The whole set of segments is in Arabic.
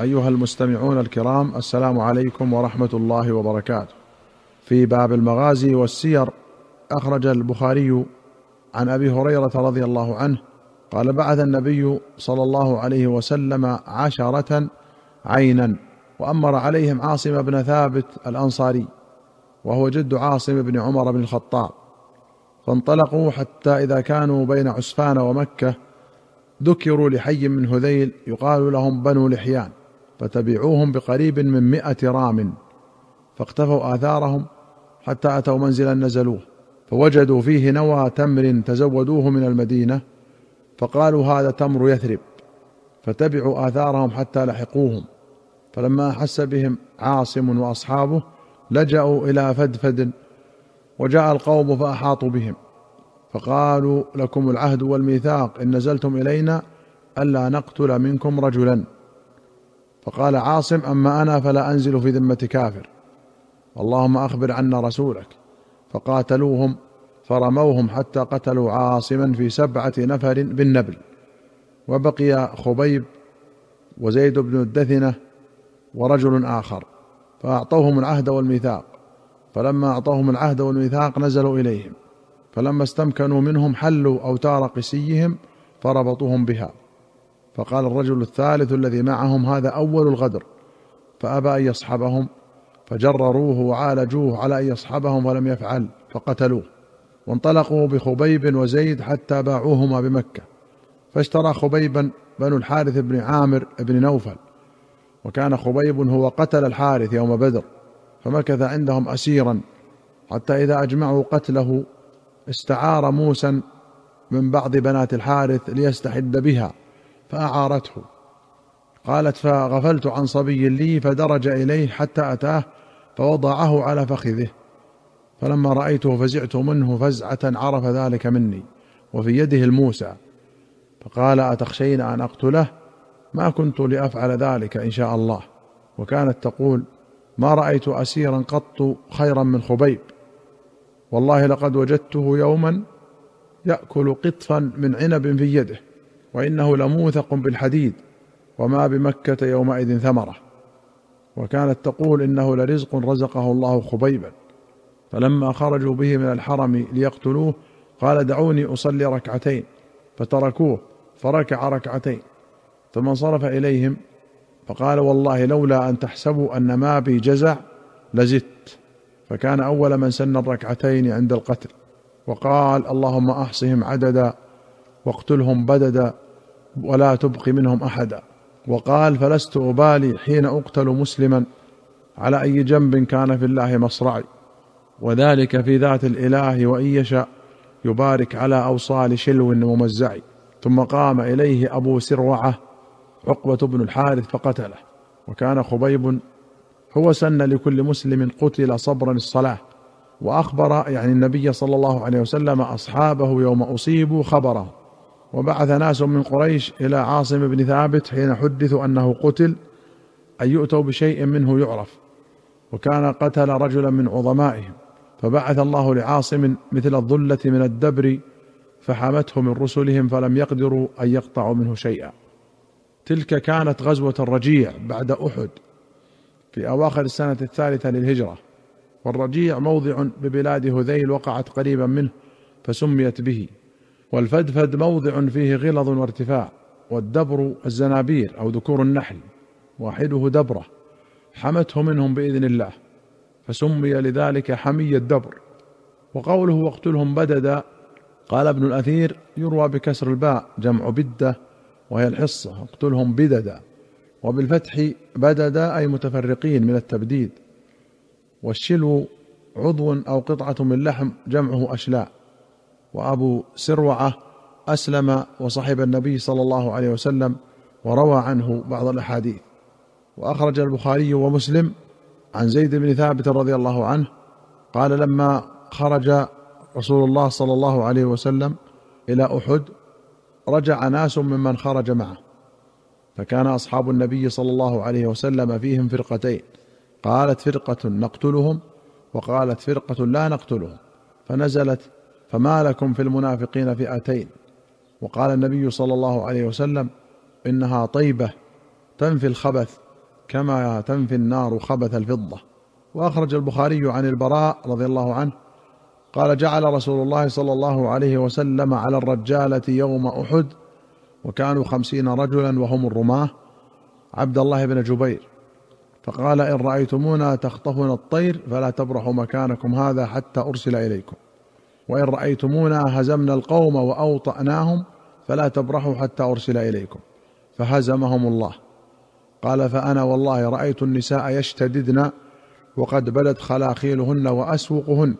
أيها المستمعون الكرام السلام عليكم ورحمة الله وبركاته. في باب المغازي والسير أخرج البخاري عن أبي هريرة رضي الله عنه قال بعث النبي صلى الله عليه وسلم عشرة عينا وأمر عليهم عاصم بن ثابت الأنصاري وهو جد عاصم بن عمر بن الخطاب. فانطلقوا حتى إذا كانوا بين عسفان ومكة ذكروا لحي من هذيل يقال لهم بنو لحيان. فتبعوهم بقريب من مئة رام. فاقتفوا آثارهم حتى أتوا منزلا نزلوه. فوجدوا فيه نوى تمر تزودوه من المدينة. فقالوا هذا تمر يثرب. فتبعوا آثارهم حتى لحقوهم. فلما أحس بهم عاصم وأصحابه لجأوا إلى فدفد وجاء القوم فأحاطوا بهم. فقالوا لكم العهد والميثاق إن نزلتم إلينا ألا نقتل منكم رجلا. فقال عاصم أما أنا فلا أنزل في ذمة كافر. اللهم أخبر عنا رسولك. فقاتلوهم فرموهم حتى قتلوا عاصما في سبعة نفر بالنبل. وبقي خبيب وزيد بن الدثنة ورجل آخر. فأعطوهم العهد والميثاق. فلما أعطوهم العهد والميثاق نزلوا إليهم. فلما استمكنوا منهم حلوا أوتار قسيهم فربطوهم بها. فقال الرجل الثالث الذي معهم هذا أول الغدر فأبى أن يصحبهم فجرروه وعالجوه على أن يصحبهم ولم يفعل فقتلوه وانطلقوا بخبيب وزيد حتى باعوهما بمكة. فاشترى خبيبا بنو الحارث بن عامر بن نوفل وكان خبيب هو قتل الحارث يوم بدر فمكث عندهم اسيرا حتى إذا أجمعوا قتله استعار موسى من بعض بنات الحارث ليستحد بها. فأعارته. قالت فغفلت عن صبي لي فدرج إليه حتى أتاه فوضعه على فخذه. فلما رأيته فزعت منه فزعة عرف ذلك مني وفي يده الموسى. فقال أتخشين أن أقتله؟ ما كنت لأفعل ذلك إن شاء الله. وكانت تقول ما رأيت أسيرا قط خيرا من خبيب. والله لقد وجدته يوما يأكل قطفا من عنب في يده. وإنه لموثق بالحديد وما بمكة يومئذ ثمرة. وكانت تقول إنه لرزق رزقه الله خبيبا. فلما خرجوا به من الحرم ليقتلوه قال دعوني أصلي ركعتين. فتركوه فركع ركعتين. ثم انصرف إليهم فقال والله لولا أن تحسبوا أن ما بي جزع لزدت. فكان أول من سن الركعتين عند القتل. وقال اللهم أحصهم عددا واقتلهم بددا ولا تبقي منهم أحدا. وقال فلست أبالي حين أقتل مسلما. على أي جنب كان في الله مصرعي. وذلك في ذات الإله وإن يشاء. يبارك على أوصال شلو ممزع ثم قام إليه أبو سروعة عقبة بن الحارث فقتله. وكان خبيب. هو سن لكل مسلم قتل صبرا الصلاة. وأخبر يعني النبي صلى الله عليه وسلم أصحابه يوم أصيبوا خبره. وبعث ناس من قريش إلى عاصم بن ثابت حين حدثوا أنه قتل أن يؤتوا بشيء منه يعرف. وكان قتل رجلا من عظمائهم. فبعث الله لعاصم مثل الظلة من الدبر فحمته من رسلهم فلم يقدروا أن يقطعوا منه شيئا. تلك كانت غزوة الرجيع بعد أحد في أواخر السنة الثالثة للهجرة. والرجيع موضع ببلاد هذيل وقعت قريبا منه فسميت به. والفدفد موضع فيه غلظ وارتفاع والدبر الزنابير أو ذكور النحل واحدة دبرة حمته منهم بإذن الله فسمي لذلك حمي الدبر. وقوله واقتلهم بددا قال ابن الأثير يروى بكسر الباء جمع بدة وهي الحصة اقتلهم بددا. وبالفتح بددا أي متفرقين من التبديد. والشلو عضو أو قطعة من لحم جمعه أشلاء. وأبو سروعة أسلم وصحب النبي صلى الله عليه وسلم وروى عنه بعض الأحاديث. وأخرج البخاري ومسلم عن زيد بن ثابت رضي الله عنه قال لما خرج رسول الله صلى الله عليه وسلم إلى أحد رجع ناس ممن خرج معه. فكان أصحاب النبي صلى الله عليه وسلم فيهم فرقتين قالت فرقة نقتلهم وقالت فرقة لا نقتلهم. فنزلت فما لكم في المنافقين فئتين. وقال النبي صلى الله عليه وسلم إنها طيبة تنفي الخبث كما تنفي النار خبث الفضة. وأخرج البخاري عن البراء رضي الله عنه قال جعل رسول الله صلى الله عليه وسلم على الرجالة يوم أحد وكانوا خمسين رجلا وهم الرماة عبد الله بن جبير. فقال إن رأيتمونا تخطفنا الطير فلا تبرحوا مكانكم هذا حتى أرسل إليكم. وإن رأيتمونا هزمنا القوم وأوطأناهم فلا تبرحوا حتى أرسل إليكم. فهزمهم الله. قال فأنا والله رأيت النساء يشتددن وقد بدت خلاخيلهن وأسوقهن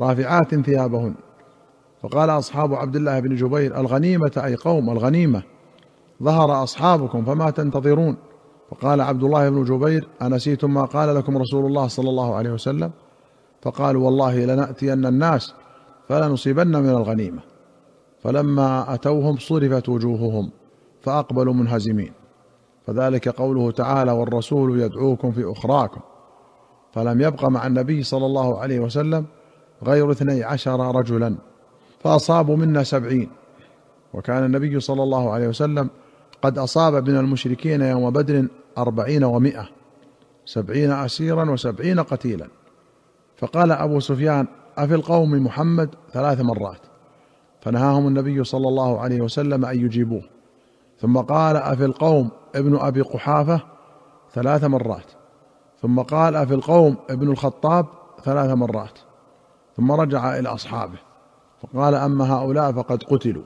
رافعات ثيابهن. فقال أصحاب عبد الله بن جبير الغنيمة أي قوم الغنيمة ظهر أصحابكم فما تنتظرون. فقال عبد الله بن جبير أنسيتم ما قال لكم رسول الله صلى الله عليه وسلم؟ فقالوا والله لنأتين الناس فلنصيبن من الغنيمة. فلما أتوهم صرفت وجوههم فأقبلوا منهزمين. فذلك قوله تعالى والرسول يدعوكم في أخراكم فلم يبق مع النبي صلى الله عليه وسلم غير اثني عشر رجلا فأصابوا منا سبعين. وكان النبي صلى الله عليه وسلم قد أصاب من المشركين يوم بدر أربعين ومائة سبعين أسيرا وسبعين قتيلا. فقال أبو سفيان أفي القوم محمد ثلاث مرات. فنهاهم النبي صلى الله عليه وسلم أن يجيبوه. ثم قال أفي القوم ابن أبي قحافة ثلاث مرات. ثم قال أفي القوم ابن الخطاب ثلاث مرات. ثم رجع إلى أصحابه. فقال أما هؤلاء فقد قتلوا.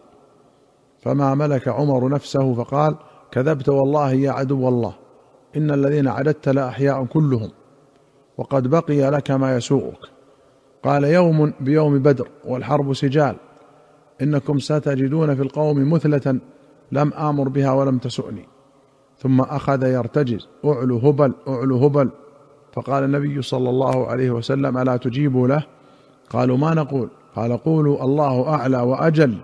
فما ملك عمر نفسه فقال كذبت والله يا عدو الله. إن الذين عددت لأحياء كلهم. وقد بقي لك ما يسوءك. قال يوم بيوم بدر والحرب سجال. إنكم ستجدون في القوم مثلة لم آمر بها ولم تسؤني. ثم أخذ يرتجز أعلو هبل أعلو هبل. فقال النبي صلى الله عليه وسلم ألا تجيبوا له؟ قالوا ما نقول؟ قال قولوا الله أعلى وأجل.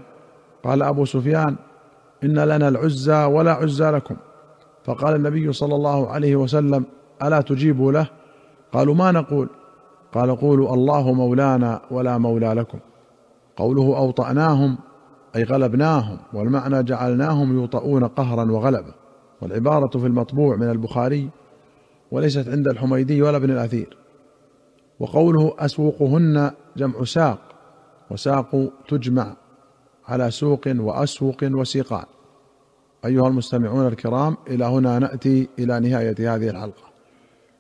قال أبو سفيان إن لنا العزى ولا عزى لكم. فقال النبي صلى الله عليه وسلم ألا تجيبوا له؟ قالوا ما نقول؟ قال قولوا الله مولانا ولا مولى لكم. قوله أوطأناهم أي غلبناهم والمعنى جعلناهم يوطؤون قهرا وغلبه والعبارة في المطبوع من البخاري وليست عند الحميدي ولا ابن الأثير. وقوله أسوقهن جمع ساق وساق تجمع على سوق وأسوق وسيقان. أيها المستمعون الكرام إلى هنا نأتي إلى نهاية هذه الحلقة.